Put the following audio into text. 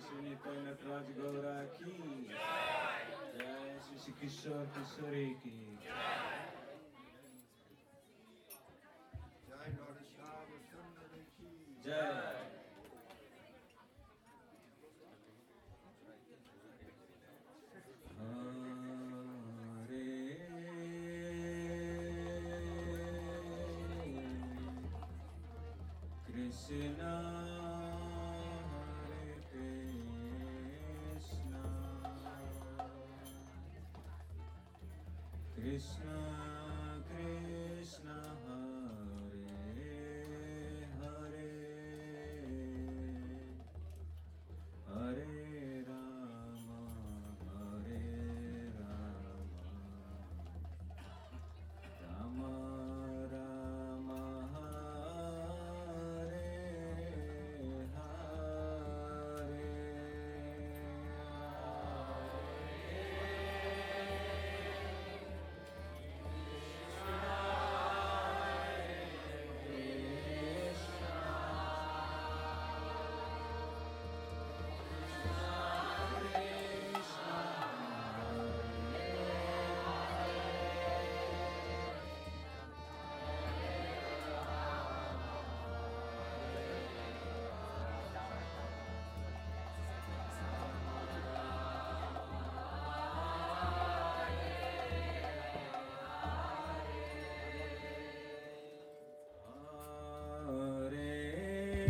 Shri na Natraj Gaura ki Jai Shri Kishore Kishore ki Jai